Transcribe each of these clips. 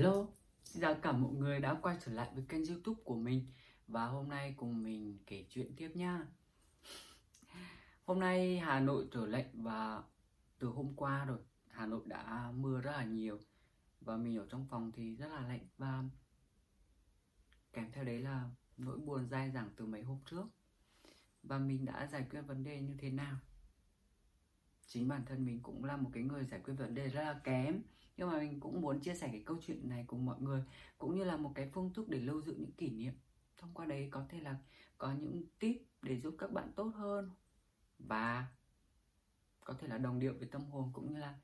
Hello, xin chào cả mọi người đã quay trở lại với kênh youtube của mình. Và hôm nay cùng mình kể chuyện tiếp nha. Hôm nay Hà Nội trở lạnh và từ hôm qua rồi Hà Nội đã mưa rất là nhiều. Và mình ở trong phòng thì rất là lạnh và kèm theo đấy là nỗi buồn dai dẳng từ mấy hôm trước. Và mình đã giải quyết vấn đề như thế nào? Chính bản thân mình cũng là một cái người giải quyết vấn đề rất là kém nhưng mà mình cũng muốn chia sẻ cái câu chuyện này cùng mọi người, cũng như là một cái phương thức để lưu giữ những kỷ niệm. Thông qua đấy có thể là có những tip để giúp các bạn tốt hơn và có thể là đồng điệu với tâm hồn, cũng như là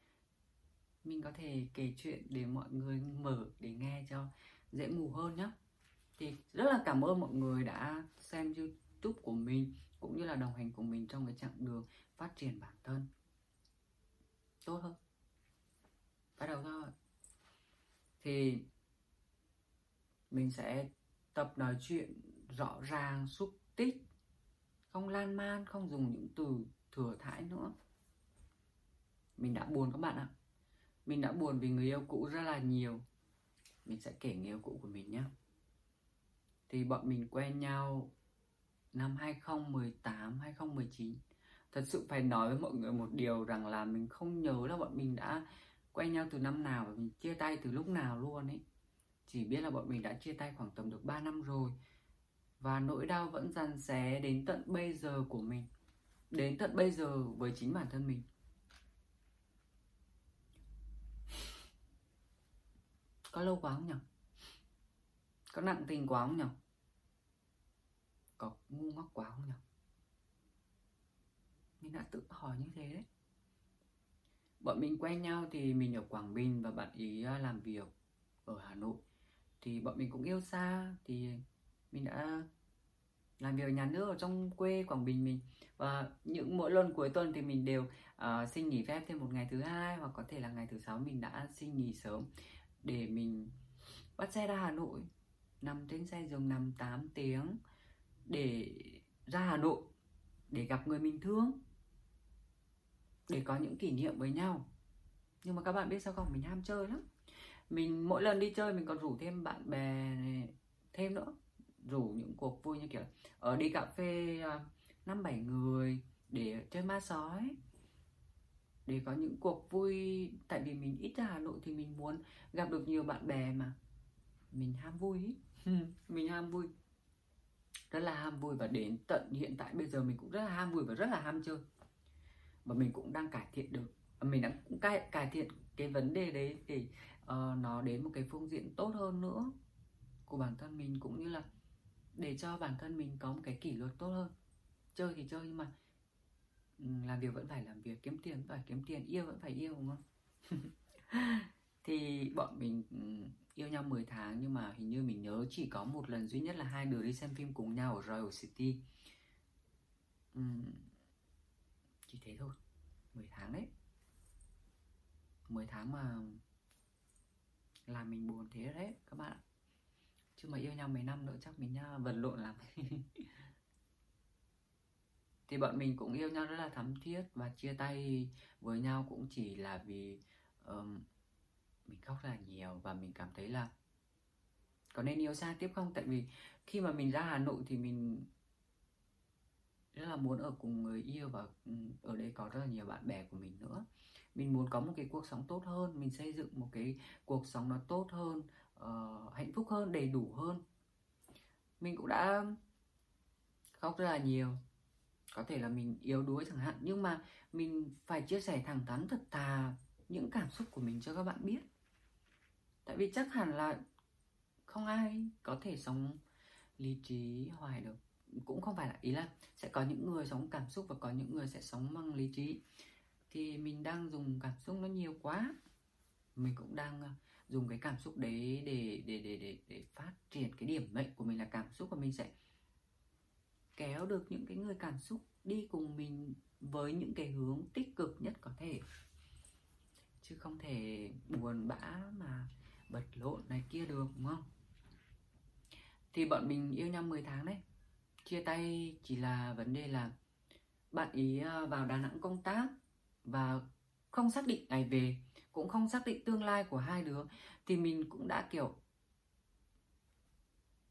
mình có thể kể chuyện để mọi người mở để nghe cho dễ ngủ hơn nhé thì rất là cảm ơn mọi người đã xem youtube của mình, cũng như là đồng hành cùng mình trong cái chặng đường phát triển bản thân. Tốt hơn bắt đầu thôi. Thì mình sẽ tập nói chuyện rõ ràng, xúc tích, không lan man, không dùng những từ thừa thãi nữa. Mình đã buồn các bạn ạ. Mình đã buồn vì người yêu cũ rất là nhiều. Mình sẽ kể người yêu cũ của mình nhé. Thì bọn mình quen nhau năm 2018 2019 thật sự phải nói với mọi người một điều rằng là mình không nhớ là bọn mình đã quen nhau từ năm nào và mình chia tay từ lúc nào luôn ấy. Chỉ biết là bọn mình đã chia tay khoảng tầm được 3 năm rồi. Và nỗi đau vẫn dằn xé đến tận bây giờ của mình. Đến tận bây giờ với chính bản thân mình. Có lâu quá không nhỉ có nặng tình quá không nhỉ có ngu ngốc quá không nhỉ mình đã tự hỏi như thế đấy bọn mình quen nhau thì mình ở Quảng Bình và bạn ý à, làm việc ở Hà Nội. Thì bọn mình cũng yêu xa thì mình đã làm việc ở nhà nước ở trong quê Quảng Bình mình. Và những mỗi lần cuối tuần thì mình đều uh, xin nghỉ phép thêm một ngày thứ hai hoặc có thể là ngày thứ sáu mình đã xin nghỉ sớm để mình bắt xe ra Hà Nội nằm trên xe giường nằm 8 tiếng để ra Hà Nội để gặp người mình thương để có những kỷ niệm với nhau. Nhưng mà các bạn biết sao không? Mình ham chơi lắm. Mình mỗi lần đi chơi mình còn rủ thêm bạn bè này, thêm nữa. Rủ những cuộc vui như kiểu ở đi cà phê ờ, năm bảy người để chơi ma sói. Để có những cuộc vui. Tại vì mình ít ra Hà Nội thì mình muốn gặp được nhiều bạn bè mà. Mình ham vui ý. mình ham vui. Rất là ham vui và đến tận hiện tại bây giờ mình cũng rất là ham vui và rất là ham chơi và mình cũng đang cải thiện được. À, mình đang cũng cải, cải thiện cái vấn đề đấy để uh, nó đến một cái phương diện tốt hơn nữa của bản thân mình cũng như là để cho bản thân mình có một cái kỷ luật tốt hơn. Chơi thì chơi nhưng mà ừ, làm việc vẫn phải làm việc kiếm tiền vẫn phải kiếm tiền yêu vẫn phải yêu đúng không? Thì bọn mình ừ, yêu nhau 10 tháng nhưng mà hình như mình nhớ chỉ có một lần duy nhất là hai đứa đi xem phim cùng nhau ở Royal City. Uhm, chỉ thế thôi. 10 tháng đấy. 10 tháng mà làm mình buồn thế đấy các bạn chứ mà yêu nhau mấy năm nữa chắc mình nha vật lộn lắm. Thì bọn mình cũng yêu nhau rất là thắm thiết và chia tay với nhau cũng chỉ là vì um, mình khóc là nhiều và mình cảm thấy là có nên yêu xa tiếp không? Tại vì khi mà mình ra hà nội thì mình rất là muốn ở cùng người yêu và ừ, ở đây có rất là nhiều bạn bè của mình nữa. Mình muốn có một cái cuộc sống tốt hơn mình xây dựng một cái cuộc sống nó tốt hơn uh, hạnh phúc hơn đầy đủ hơn. Mình cũng đã khóc rất là nhiều. Có thể là mình yếu đuối chẳng hạn nhưng mà mình phải chia sẻ thẳng thắn thật thà những cảm xúc của mình cho các bạn biết. Tại vì chắc hẳn là không ai có thể sống lý trí hoài được cũng không phải là, ý là sẽ có những người sống cảm xúc và có những người sẽ sống bằng lý trí. Thì mình đang dùng cảm xúc nó nhiều quá. Mình cũng đang ờ, dùng cái cảm xúc đấy để để để để để phát triển cái điểm mệnh của mình là cảm xúc và mình sẽ kéo được những cái người cảm xúc đi cùng mình với những cái hướng tích cực nhất có thể. Chứ không thể buồn bã mà bật lộn này kia được, đúng không? Thì bọn mình yêu nhau 10 tháng đấy chia tay chỉ là vấn đề là bạn ý à, vào Đà Nẵng công tác và không xác định ngày về cũng không xác định tương lai của hai đứa thì mình cũng đã kiểu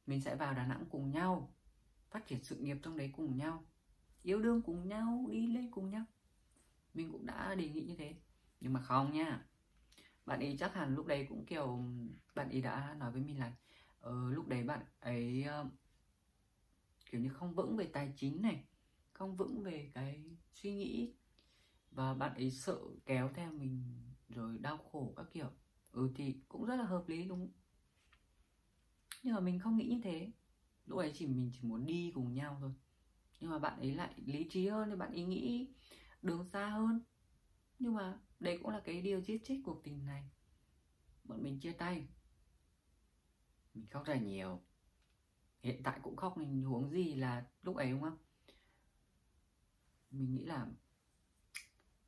mình sẽ vào Đà Nẵng cùng nhau phát triển sự nghiệp trong đấy cùng nhau yêu đương cùng nhau đi lên cùng nhau. Mình cũng đã đề nghị như thế. Nhưng mà không nha bạn ấy chắc hẳn lúc đấy cũng kiểu bạn ấy đã nói với mình là ờ, lúc đấy bạn ấy uh, kiểu như không vững về tài chính này, không vững về cái suy nghĩ. Và bạn ấy sợ kéo theo mình rồi đau khổ các kiểu. Ừ thì cũng rất là hợp lý, đúng nhưng mà mình không nghĩ như thế. Lúc ấy chỉ mình chỉ muốn đi cùng nhau thôi. Nhưng mà bạn ấy lại lý trí hơn, thì bạn ấy nghĩ đường xa hơn. Nhưng mà đây cũng là cái điều giết chết cuộc tình này. Bọn mình chia tay. Mình khóc rất là nhiều hiện tại cũng khóc mình huống gì là lúc ấy đúng không? Mình nghĩ là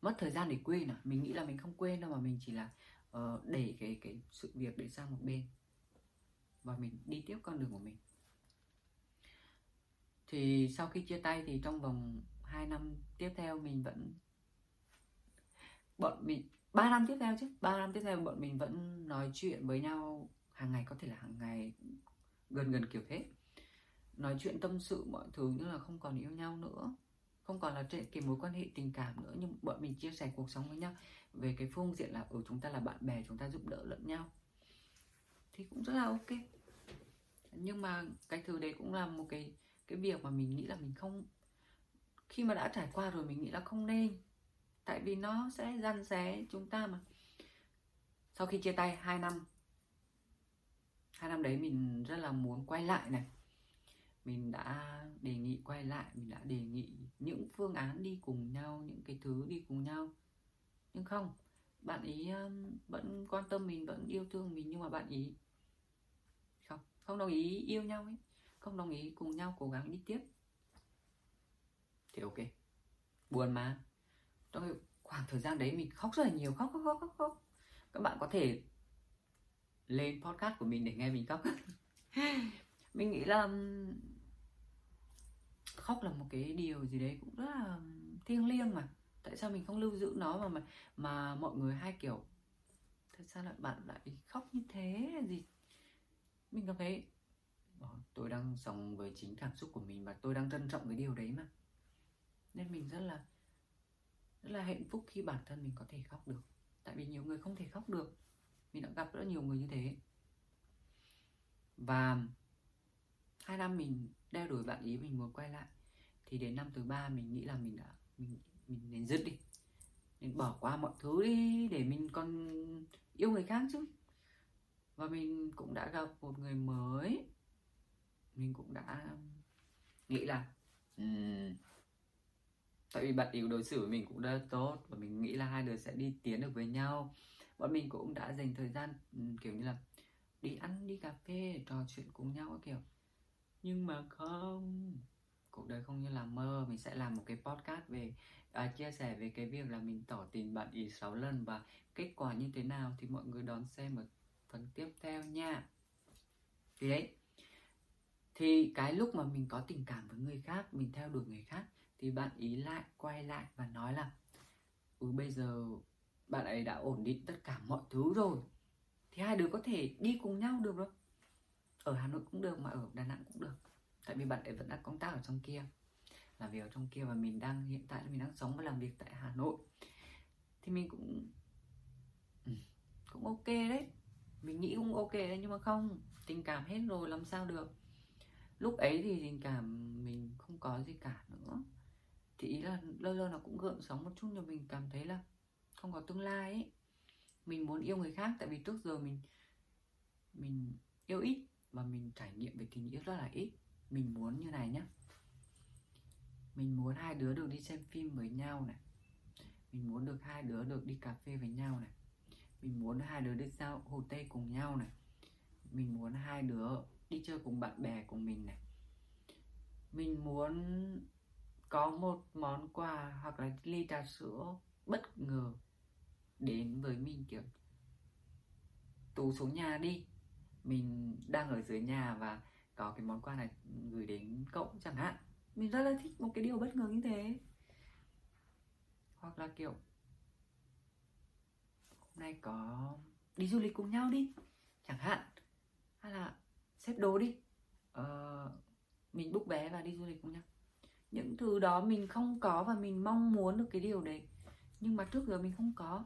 mất thời gian để quên à? Mình nghĩ là mình không quên đâu mà mình chỉ là uh, để cái cái sự việc để sang một bên. Và mình đi tiếp con đường của mình. Thì sau khi chia tay thì trong vòng 2 năm tiếp theo mình vẫn bọn mình 3 năm tiếp theo chứ? 3 năm tiếp theo bọn mình vẫn nói chuyện với nhau hàng ngày có thể là hàng ngày gần gần kiểu thế nói chuyện tâm sự mọi thứ như là không còn yêu nhau nữa. Không còn là trên cái mối quan hệ tình cảm nữa, nhưng bọn mình chia sẻ cuộc sống với nhau. Về cái phương diện là ở chúng ta là bạn bè, chúng ta giúp đỡ lẫn nhau. Thì cũng rất là ok. Nhưng mà cái thứ đấy cũng là một cái cái việc mà mình nghĩ là mình không khi mà đã trải qua rồi mình nghĩ là không nên. Tại vì nó sẽ gian xé chúng ta mà. Sau khi chia tay 2 năm, hai năm đấy mình rất là muốn quay lại này mình đã đề nghị quay lại mình đã đề nghị những phương án đi cùng nhau những cái thứ đi cùng nhau. Nhưng không bạn ý vẫn quan tâm mình vẫn yêu thương mình nhưng mà bạn ý. Không không đồng ý yêu nhau ấy không đồng ý cùng nhau cố gắng đi tiếp. Thì ok buồn mà. Trong khoảng thời gian đấy mình khóc rất là nhiều khóc khóc khóc khóc, khóc. các bạn có thể lên podcast của mình để nghe mình khóc. Mình nghĩ là khóc là một cái điều gì đấy cũng rất là thiêng liêng mà. Tại sao mình không lưu giữ nó mà mà mà mọi người hay kiểu, tại sao lại bạn lại khóc như thế gì? Mình cảm thấy ờ, tôi đang sống với chính cảm xúc của mình và tôi đang trân trọng cái điều đấy mà. Nên mình rất là rất là hạnh phúc khi bản thân mình có thể khóc được. Tại vì nhiều người không thể khóc được. Mình đã gặp rất nhiều người như thế. Và hai năm mình đeo đuổi bạn ý mình muốn quay lại. Thì đến năm thứ ba mình nghĩ là mình đã mình mình nên dứt đi. Nên bỏ qua mọi thứ đi để mình còn yêu người khác chứ. Và mình cũng đã gặp một người mới. Mình cũng đã nghĩ là um, tại vì bạn yêu đối xử với mình cũng rất tốt và mình nghĩ là hai đứa sẽ đi tiến được với nhau. Bọn mình cũng đã dành thời gian um, kiểu như là đi ăn đi cà phê trò chuyện cùng nhau kiểu nhưng mà không cuộc đời không như là mơ. Mình sẽ làm một cái podcast về à, chia sẻ về cái việc là mình tỏ tình bạn ý 6 lần và kết quả như thế nào thì mọi người đón xem ở phần tiếp theo nha. Thì đấy. Thì cái lúc mà mình có tình cảm với người khác mình theo đuổi người khác thì bạn ý lại quay lại và nói là ừ bây giờ bạn ấy đã ổn định tất cả mọi thứ rồi. Thì hai đứa có thể đi cùng nhau được rồi ở Hà Nội cũng được mà ở Đà Nẵng cũng được. Tại vì bạn ấy vẫn đang công tác ở trong kia, làm việc ở trong kia và mình đang, hiện tại mình đang sống và làm việc tại Hà Nội. Thì mình cũng ừ, cũng ok đấy. Mình nghĩ cũng ok đấy, nhưng mà không, tình cảm hết rồi, làm sao được. Lúc ấy thì tình cảm mình không có gì cả nữa. Thì ý là lâu lâu nó cũng gợn sóng một chút cho mình cảm thấy là không có tương lai ấy. Mình muốn yêu người khác, tại vì trước giờ mình mình yêu ít mà mình trải nghiệm về tình yêu rất là ít. Mình muốn như này nhé mình muốn hai đứa được đi xem phim với nhau này. Mình muốn được hai đứa được đi cà phê với nhau này. Mình muốn hai đứa đi sao hồ tây cùng nhau này. Mình muốn hai đứa đi chơi cùng bạn bè của mình này. Mình muốn có một món quà hoặc là ly trà sữa bất ngờ đến với mình, kiểu tú xuống nhà đi mình đang ở dưới nhà và có cái món quà này gửi đến cậu chẳng hạn. Mình rất là thích một cái điều bất ngờ như thế. Hoặc là kiểu hôm nay có đi du lịch cùng nhau đi chẳng hạn. Hay là xếp đồ đi. Ờ, mình book vé và đi du lịch cùng nhau. Những thứ đó mình không có và mình mong muốn được cái điều đấy. Nhưng mà trước giờ mình không có.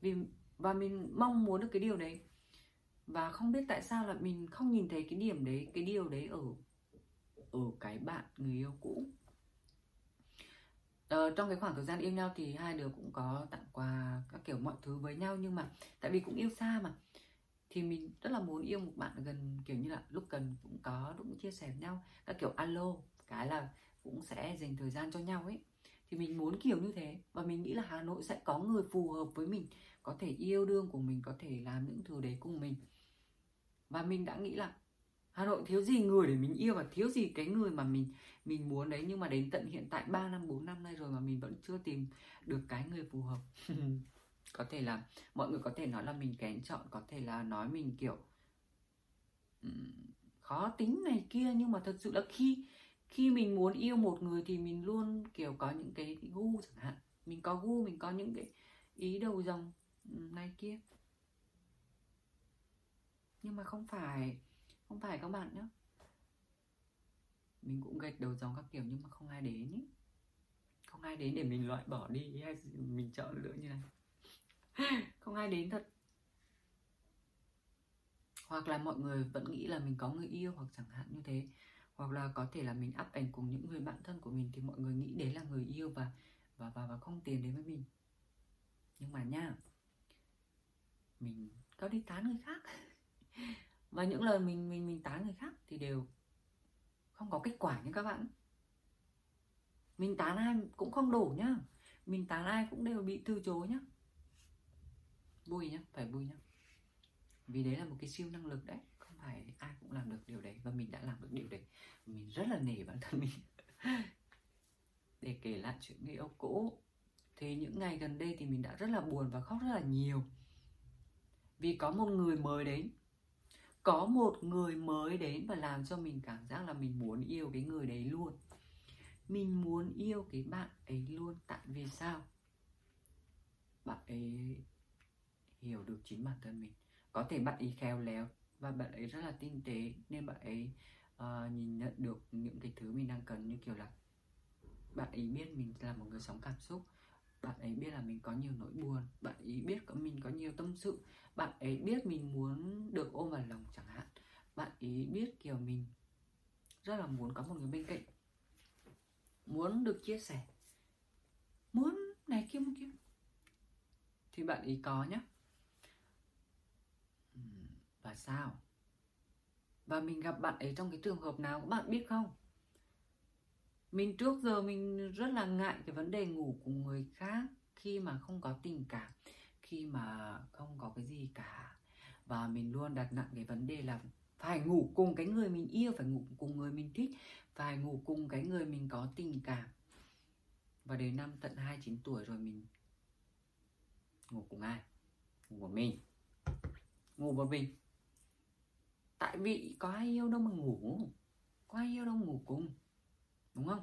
Vì và mình mong muốn được cái điều đấy và không biết tại sao là mình không nhìn thấy cái điểm đấy cái điều đấy ở ở cái bạn người yêu cũ. Ờ, trong cái khoảng thời gian yêu nhau thì hai đứa cũng có tặng quà các kiểu mọi thứ với nhau nhưng mà tại vì cũng yêu xa mà thì mình rất là muốn yêu một bạn gần kiểu như là lúc cần cũng có cũng chia sẻ với nhau các kiểu alo cái là cũng sẽ dành thời gian cho nhau ấy. Thì mình muốn kiểu như thế và mình nghĩ là Hà Nội sẽ có người phù hợp với mình có thể yêu đương của mình có thể làm những thứ đấy cùng mình và mình đã nghĩ là Hà Nội thiếu gì người để mình yêu và thiếu gì cái người mà mình mình muốn đấy. Nhưng mà đến tận hiện tại 3 năm 4 năm nay rồi mà mình vẫn chưa tìm được cái người phù hợp. Có thể là mọi người có thể nói là mình kén chọn có thể là nói mình kiểu um, khó tính này kia. Nhưng mà thật sự là khi khi mình muốn yêu một người thì mình luôn kiểu có những cái gu chẳng hạn. Mình có gu mình có những cái ý đầu dòng này kia nhưng mà không phải không phải các bạn nhé mình cũng gạch đầu dòng các kiểu nhưng mà không ai đến ý. không ai đến để mình loại bỏ đi hay mình chọn lựa như này. Không ai đến thật. Hoặc là mọi người vẫn nghĩ là mình có người yêu hoặc chẳng hạn như thế. Hoặc là có thể là mình up ảnh cùng những người bạn thân của mình thì mọi người nghĩ đấy là người yêu và và và và không tiền đến với mình. Nhưng mà nha, mình có đi tán người khác. và những lời mình mình mình tán người khác thì đều không có kết quả nha các bạn. Mình tán ai cũng không đủ nhá. Mình tán ai cũng đều bị từ chối nhá. Vui nhá, phải vui nhá. Vì đấy là một cái siêu năng lực đấy, không phải ai cũng làm được điều đấy và mình đã làm được điều đấy. Mình rất là nể bản thân mình. Để kể lại chuyện người yêu cũ. Thì những ngày gần đây thì mình đã rất là buồn và khóc rất là nhiều. Vì có một người mới đến có một người mới đến và làm cho mình cảm giác là mình muốn yêu cái người đấy luôn. Mình muốn yêu cái bạn ấy luôn. Tại vì sao? Bạn ấy hiểu được chính bản thân mình. Có thể bạn ấy khéo léo và bạn ấy rất là tinh tế nên bạn ấy uh, nhìn nhận được những cái thứ mình đang cần. Như kiểu là bạn ấy biết mình là một người sống cảm xúc bạn ấy biết là mình có nhiều nỗi buồn, bạn ấy biết có mình có nhiều tâm sự, bạn ấy biết mình muốn được ôm vào lòng chẳng hạn. Bạn ấy biết, kiểu, mình rất là muốn có một người bên cạnh, muốn được chia sẻ, muốn này kia một kia. Thì bạn ấy có nhé và sao? Và mình gặp bạn ấy trong cái trường hợp nào các bạn biết không? Mình trước giờ mình rất là ngại cái vấn đề ngủ cùng người khác khi mà không có tình cảm, khi mà không có cái gì cả. Và mình luôn đặt nặng cái vấn đề là phải ngủ cùng cái người mình yêu, phải ngủ cùng người mình thích, phải ngủ cùng cái người mình có tình cảm. Và đến năm tận 29 tuổi rồi mình ngủ cùng ai? Ngủ một mình. Ngủ một mình. Tại vì có ai yêu đâu mà ngủ. Có ai yêu đâu ngủ cùng đúng không?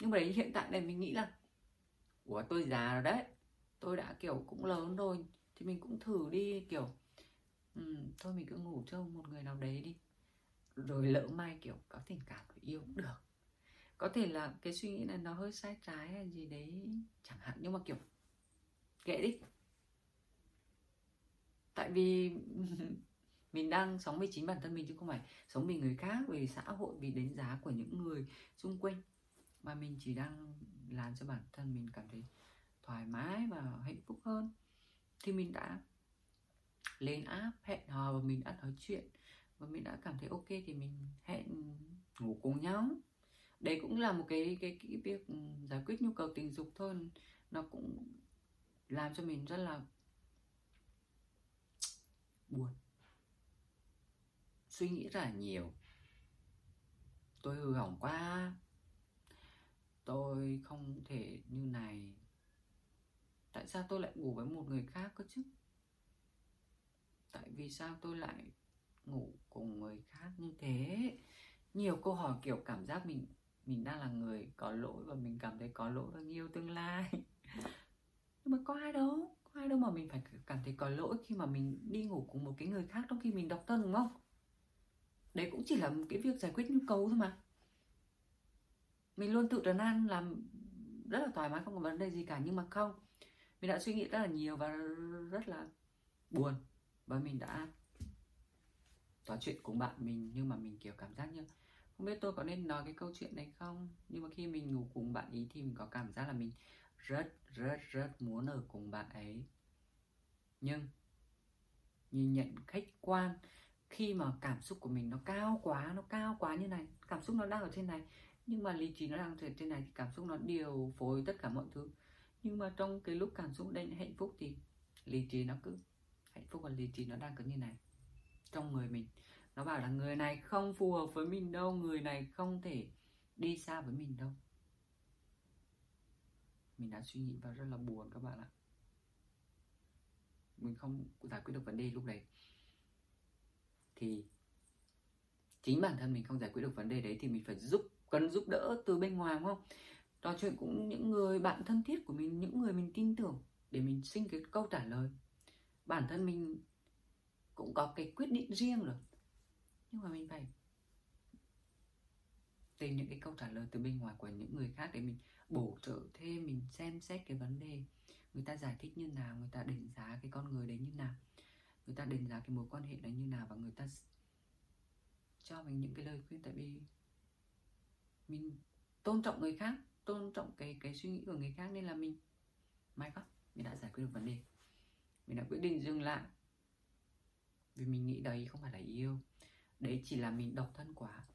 Nhưng mà đấy hiện tại này mình nghĩ là của tôi già rồi đấy. Tôi đã kiểu cũng lớn rồi. Thì mình cũng thử đi kiểu um, thôi mình cứ ngủ cho một người nào đấy đi. Rồi lỡ mai kiểu có tình cảm của yêu cũng được. Có thể là cái suy nghĩ này nó hơi sai trái hay gì đấy chẳng hạn. Nhưng mà kiểu kệ đi. Tại vì mình đang sống vì chính bản thân mình chứ không phải sống vì người khác, vì xã hội, vì đánh giá của những người xung quanh. Mà mình chỉ đang làm cho bản thân mình cảm thấy thoải mái và hạnh phúc hơn. Thì mình đã lên app, hẹn hò và mình đã nói chuyện. Và mình đã cảm thấy ok thì mình hẹn ngủ cùng nhau. Đấy cũng là một cái cái cái việc giải quyết nhu cầu tình dục thôi. Nó cũng làm cho mình rất là buồn suy nghĩ rất là nhiều. Tôi hư hỏng quá. Tôi không thể như này. Tại sao tôi lại ngủ với một người khác cơ chứ? Tại vì sao tôi lại ngủ cùng người khác như thế? Nhiều câu hỏi kiểu cảm giác mình mình đang là người có lỗi và mình cảm thấy có lỗi và yêu tương lai. Nhưng mà có ai đâu, có ai đâu mà mình phải cảm thấy có lỗi khi mà mình đi ngủ cùng một cái người khác trong khi mình độc thân, đúng không? Đấy cũng chỉ là một cái việc giải quyết nhu cầu thôi mà. Mình luôn tự trấn an, làm rất là thoải mái, không có vấn đề gì cả. Nhưng mà không, mình đã suy nghĩ rất là nhiều và rất là buồn. Và mình đã nói chuyện cùng bạn mình, nhưng mà mình, kiểu, cảm giác như không biết tôi có nên nói cái câu chuyện này không? Nhưng mà khi mình ngủ cùng bạn ý thì mình có cảm giác là mình rất rất rất muốn ở cùng bạn ấy. Nhưng nhìn nhận khách quan khi mà cảm xúc của mình nó cao quá, nó cao quá như này, cảm xúc nó đang ở trên này, nhưng mà lý trí nó đang ở trên này thì cảm xúc nó điều phối tất cả mọi thứ. Nhưng mà trong cái lúc cảm xúc đây hạnh phúc thì lý trí nó cứ, hạnh phúc và lý trí nó đang cứ như này, trong người mình. Nó bảo là người này không phù hợp với mình đâu, người này không thể đi xa với mình đâu. Mình đã suy nghĩ và rất là buồn các bạn ạ. Mình không giải quyết được vấn đề lúc đấy thì chính bản thân mình không giải quyết được vấn đề đấy thì mình phải giúp, cần giúp đỡ từ bên ngoài, đúng không? Trò chuyện cũng những người bạn thân thiết của mình, những người mình tin tưởng để mình xin cái câu trả lời. Bản thân mình cũng có cái quyết định riêng rồi, nhưng mà mình phải tìm những cái câu trả lời từ bên ngoài của những người khác để mình bổ trợ thêm, mình xem xét cái vấn đề người ta giải thích như nào, người ta đánh giá cái con người đấy như nào người ta đánh giá cái mối quan hệ đấy như nào và người ta cho mình những cái lời khuyên. Tại vì mình tôn trọng người khác, tôn trọng cái cái suy nghĩ của người khác nên là mình may quá mình đã giải quyết được vấn đề. Mình đã quyết định dừng lại. Vì mình nghĩ đấy không phải là yêu. Đấy chỉ là mình độc thân quá.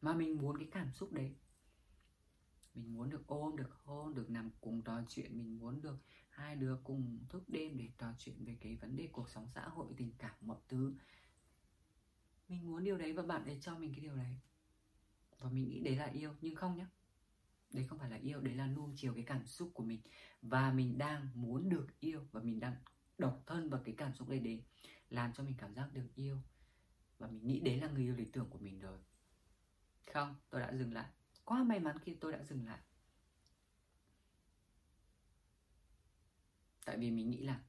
Mà mình muốn cái cảm xúc đấy. Mình muốn được ôm, được hôn, được nằm cùng trò chuyện. Mình muốn được hai đứa cùng thức đêm để trò chuyện về cái vấn đề cuộc sống xã hội, tình cảm, mọi thứ. Mình muốn điều đấy và bạn ấy cho mình cái điều đấy. Và mình nghĩ đấy là yêu, nhưng không nhá. Đấy không phải là yêu, đấy là nuông chiều cái cảm xúc của mình. Và mình đang muốn được yêu và mình đang độc thân vào cái cảm xúc đấy để làm cho mình cảm giác được yêu. Và mình nghĩ đấy là người yêu lý tưởng của mình rồi. Không, tôi đã dừng lại. Quá may mắn khi tôi đã dừng lại. Tại vì mình nghĩ là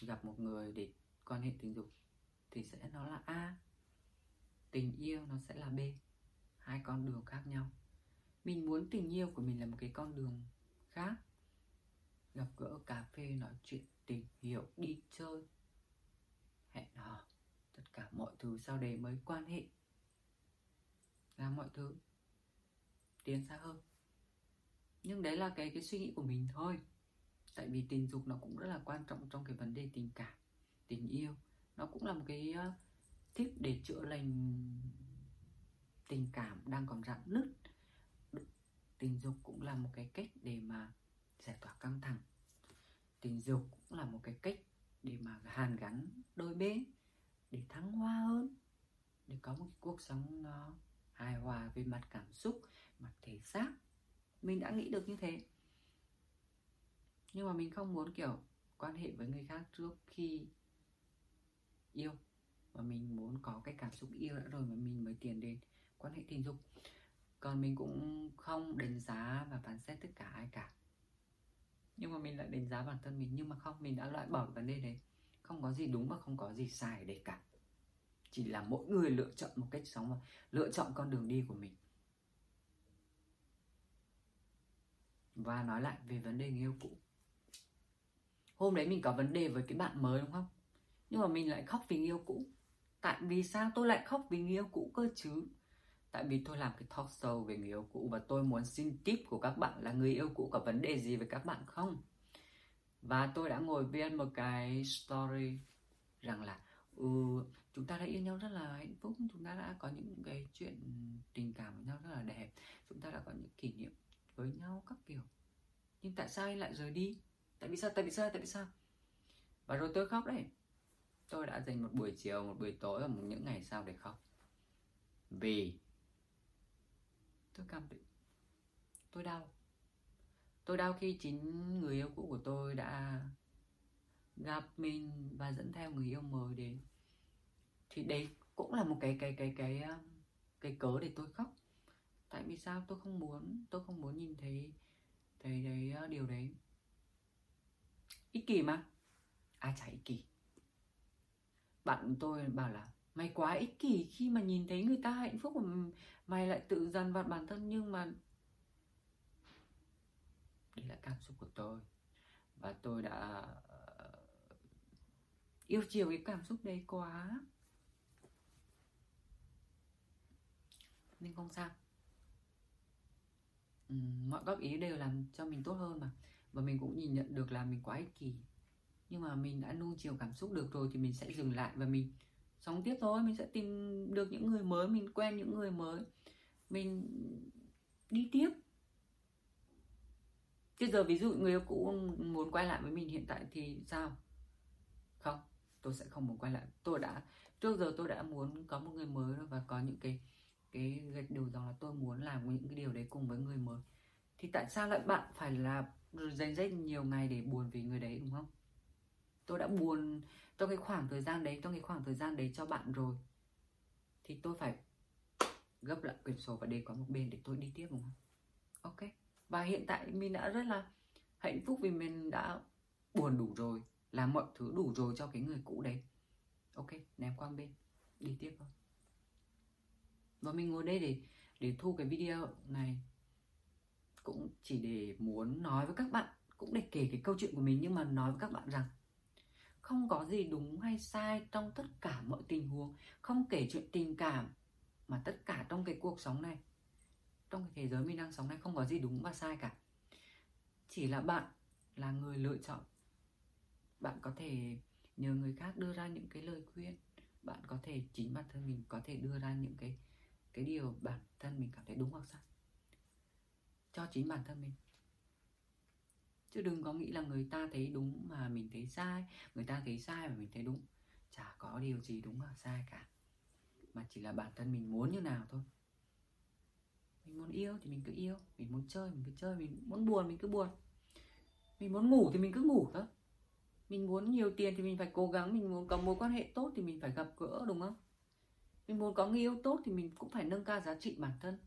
gặp một người để quan hệ tình dục thì sẽ nó là a, tình yêu nó sẽ là b, hai con đường khác nhau. Mình muốn tình yêu của mình là một cái con đường khác. Gặp gỡ cà phê, nói chuyện, tìm hiểu, đi chơi, hẹn hò, tất cả mọi thứ sau đấy mới quan hệ. Làm mọi thứ tiến xa hơn. Nhưng đấy là cái cái suy nghĩ của mình thôi tại vì tình dục nó cũng rất là quan trọng trong cái vấn đề tình cảm, tình yêu. Nó cũng là một cái ờ, tip để chữa lành tình cảm đang còn rạn nứt. Tình dục cũng là một cái cách để mà giải tỏa căng thẳng. Tình dục cũng là một cái cách để mà hàn gắn đôi bên, để thăng hoa hơn, để có một cái cuộc sống nó hài hòa về mặt cảm xúc, mặt thể xác. Mình đã nghĩ được như thế nhưng mà mình không muốn, kiểu, quan hệ với người khác trước khi yêu. Và mình muốn có cái cảm xúc yêu đã rồi mà mình mới tiến đến quan hệ tình dục. Còn mình cũng không đánh giá và phán xét tất cả ai cả. Nhưng mà mình lại đánh giá bản thân mình. Nhưng mà không, mình đã loại bỏ vấn đề đấy. Không có gì đúng và không có gì sai để cả. Chỉ là mỗi người lựa chọn một cách sống và lựa chọn con đường đi của mình. Và nói lại về vấn đề người yêu cũ hôm đấy mình có vấn đề với cái bạn mới đúng không? Nhưng mà mình lại khóc vì người yêu cũ. Tại vì sao tôi lại khóc vì người yêu cũ cơ chứ? Tại vì tôi làm cái talk show về người yêu cũ và tôi muốn xin tip của các bạn là người yêu cũ có vấn đề gì với các bạn không? Và tôi đã ngồi viết một cái story rằng là ừ, chúng ta đã yêu nhau rất là hạnh phúc chúng ta đã có những cái chuyện tình cảm với nhau rất là đẹp chúng ta đã có những kỷ niệm với nhau các kiểu. Nhưng tại sao anh lại rời đi? Tại vì sao tại vì sao tại vì sao? Và rồi tôi khóc đấy. Tôi đã dành một buổi chiều một buổi tối và một những ngày sau để khóc. Vì tôi cảm thấy tôi đau. Tôi đau khi chính người yêu cũ của tôi đã gặp mình và dẫn theo người yêu mới đến. Thì đấy cũng là một cái cái cái cái cái, cái cớ để tôi khóc. Tại vì sao? Tôi không muốn tôi không muốn nhìn thấy thấy đấy uh, điều đấy ích kỷ mà. Ai chả ích kỷ. Bạn tôi bảo là, mày quá ích kỷ khi mà nhìn thấy người ta hạnh phúc mà mày lại tự dằn vặt bản thân nhưng mà đấy là cảm xúc của tôi. Và tôi đã ờ, yêu chiều cái cảm xúc đấy quá. Nên không sao. Mọi góp ý đều làm cho mình tốt hơn mà và mình cũng nhìn nhận được là mình quá ích kỷ nhưng mà mình đã nuông chiều cảm xúc được rồi thì mình sẽ dừng lại và mình sống tiếp thôi mình sẽ tìm được những người mới mình quen những người mới mình đi tiếp Chứ giờ ví dụ người yêu cũ muốn quay lại với mình hiện tại thì sao? Không, tôi sẽ không muốn quay lại. Tôi đã trước giờ tôi đã muốn có một người mới rồi và có những cái cái gạch đầu dòng là tôi muốn làm những cái điều đấy cùng với người mới. Thì tại sao lại bạn phải là dành rất nhiều ngày để buồn vì người đấy đúng không? Tôi đã buồn trong cái khoảng thời gian đấy, trong cái khoảng thời gian đấy cho bạn rồi. Thì tôi phải gấp lại quyển sổ và để qua một bên để tôi đi tiếp đúng không? Ok và hiện tại mình đã rất là hạnh phúc vì mình đã buồn đủ rồi làm mọi thứ đủ rồi cho cái người cũ đấy ok ném qua bên đi tiếp thôi và mình ngồi đây để để thu cái video này cũng chỉ để muốn nói với các bạn, cũng để kể cái câu chuyện của mình nhưng mà nói với các bạn rằng không có gì đúng hay sai trong tất cả mọi tình huống, không kể chuyện tình cảm mà tất cả trong cái cuộc sống này, trong cái thế giới mình đang sống này không có gì đúng và sai cả. Chỉ là bạn là người lựa chọn. Bạn có thể nhờ người khác đưa ra những cái lời khuyên, bạn có thể chính bản thân mình có thể đưa ra những cái cái điều bản thân mình cảm thấy đúng hoặc sai cho chính bản thân mình. Chứ đừng có nghĩ là người ta thấy đúng mà mình thấy sai, người ta thấy sai mà mình thấy đúng. Chả có điều gì đúng và sai cả. Mà chỉ là bản thân mình muốn như nào thôi. Mình muốn yêu thì mình cứ yêu, mình muốn chơi mình cứ chơi, mình muốn buồn mình cứ buồn. Mình muốn ngủ thì mình cứ ngủ thôi. Mình muốn nhiều tiền thì mình phải cố gắng, mình muốn có mối quan hệ tốt thì mình phải gặp gỡ, đúng không? Mình muốn có người yêu tốt thì mình cũng phải nâng cao giá trị bản thân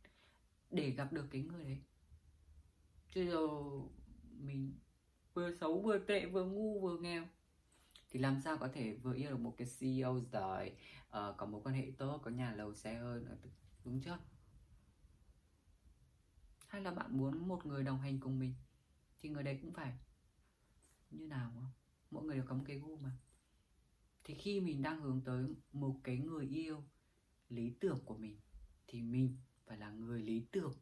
để gặp được cái người đấy chứ giờ mình vừa xấu vừa tệ vừa ngu vừa nghèo. Thì làm sao có thể vừa yêu được một cái CEO giỏi uh, có mối quan hệ tốt có nhà lầu xe hơn ờ, đúng chưa? Hay là bạn muốn một người đồng hành cùng mình? Thì người đấy cũng phải như nào không mỗi người đều có một cái gu mà. Thì khi mình đang hướng tới một cái người yêu lý tưởng của mình thì mình phải là người lý tưởng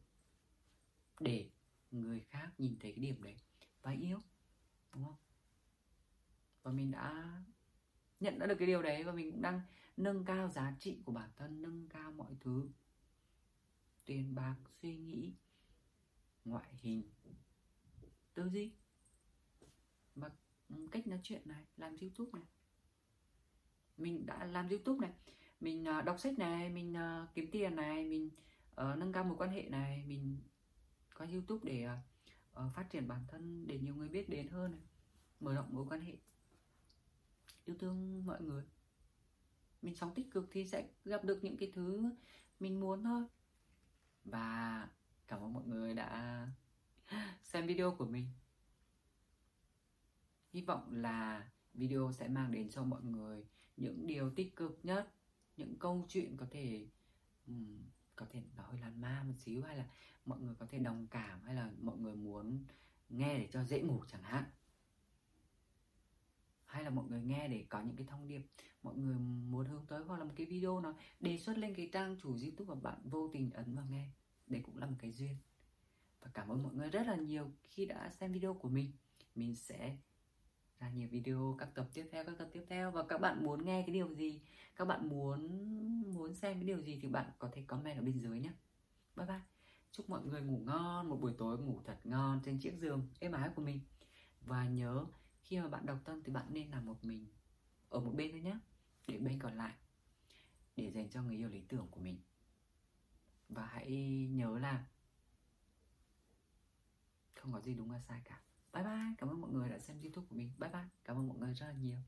để người khác nhìn thấy cái điểm đấy. Và yêu đúng không? Và mình đã nhận ra được cái điều đấy và mình cũng đang nâng cao giá trị của bản thân nâng cao mọi thứ. Tiền bạc suy nghĩ ngoại hình tư duy. Và cách nói chuyện này làm youtube này. Mình đã làm youtube này mình à, đọc sách này mình à, kiếm tiền này mình uh, nâng cao mối quan hệ này mình có youtube để uh, phát triển bản thân để nhiều người biết đến hơn này mở rộng mối quan hệ. Yêu thương mọi người. Mình sống tích cực thì sẽ gặp được những cái thứ mình muốn thôi. Và cảm ơn mọi người đã xem video của mình. Hy vọng là video sẽ mang đến cho mọi người những điều tích cực nhất những câu chuyện có thể um, có thể nó hơi lan ma một xíu hay là mọi người có thể đồng cảm hay là mọi người muốn nghe để cho dễ ngủ chẳng hạn. Hay là mọi người nghe để có những cái thông điệp mọi người muốn hướng tới hoặc là một cái video nó đề xuất lên cái trang chủ youtube và bạn vô tình ấn vào nghe. Đấy cũng là một cái duyên. Và cảm ơn mọi người rất là nhiều khi đã xem video của mình. Mình sẽ ra nhiều video các tập tiếp theo, các tập tiếp theo. Và các bạn muốn nghe cái điều gì, các bạn muốn muốn xem cái điều gì thì bạn có thể comment ở bên dưới nhé. Bye bye. Chúc mọi người ngủ ngon, một buổi tối ngủ thật ngon trên chiếc giường êm ái của mình. Và nhớ, khi mà bạn độc thân thì bạn nên làm một mình, ở một bên thôi nhé, để bên còn lại, để dành cho người yêu lý tưởng của mình. Và hãy nhớ là không có gì đúng và sai cả bye bye. Cảm ơn mọi người đã xem youtube của mình. Bye bye. Cảm ơn mọi người rất là nhiều.